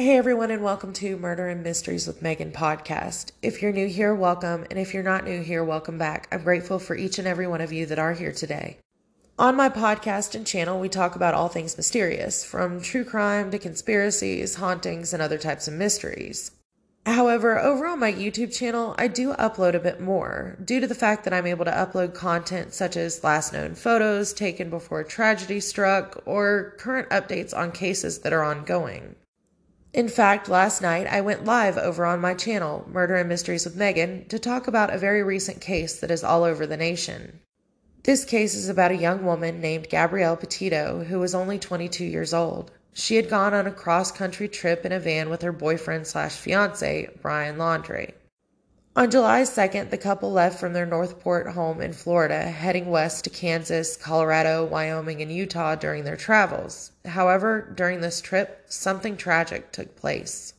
Hey everyone, and welcome to Murder and Mysteries with Megan podcast. If you're new here, welcome, and if you're not new here, welcome back. I'm grateful for each and every one of you that are here today. On my podcast and channel, we talk about all things mysterious, from true crime to conspiracies, hauntings, and other types of mysteries. However, over on my YouTube channel, I do upload a bit more due to the fact that I'm able to upload content such as last known photos taken before tragedy struck or current updates on cases that are ongoing. In fact, last night I went live over on my channel, Murder and Mysteries with Megan, to talk about a very recent case that is all over the nation. This case is about a young woman named Gabrielle Petito who was only 22 years old. She had gone on a cross country trip in a van with her boyfriend slash fiance, Brian Laundrie. On July 2nd, the couple left from their Northport home in Florida, heading west to Kansas, Colorado, Wyoming, and Utah during their travels. However, during this trip, something tragic took place.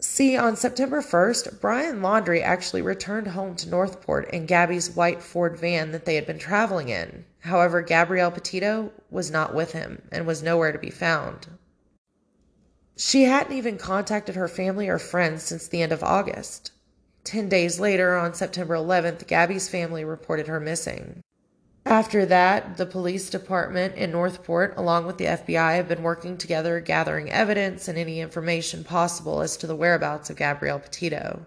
See, on September 1st, Brian Laundrie actually returned home to Northport in Gabby's white Ford van that they had been traveling in. However, Gabrielle Petito was not with him and was nowhere to be found. She hadn't even contacted her family or friends since the end of August. Ten days later, on September 11th, Gabby's family reported her missing. After that, the police department in Northport, along with the FBI, have been working together gathering evidence and any information possible as to the whereabouts of Gabrielle Petito.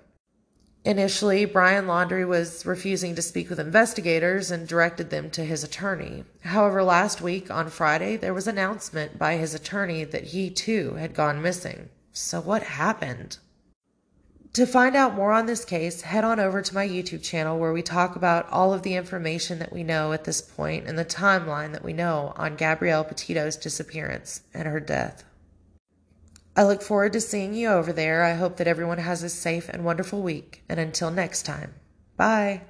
Initially, Brian Laundrie was refusing to speak with investigators and directed them to his attorney. However, last week on Friday, there was announcement by his attorney that he too had gone missing. So what happened? To find out more on this case, head on over to my YouTube channel where we talk about all of the information that we know at this point and the timeline that we know on Gabrielle Petito's disappearance and her death. I look forward to seeing you over there. I hope that everyone has a safe and wonderful week. And until next time, bye.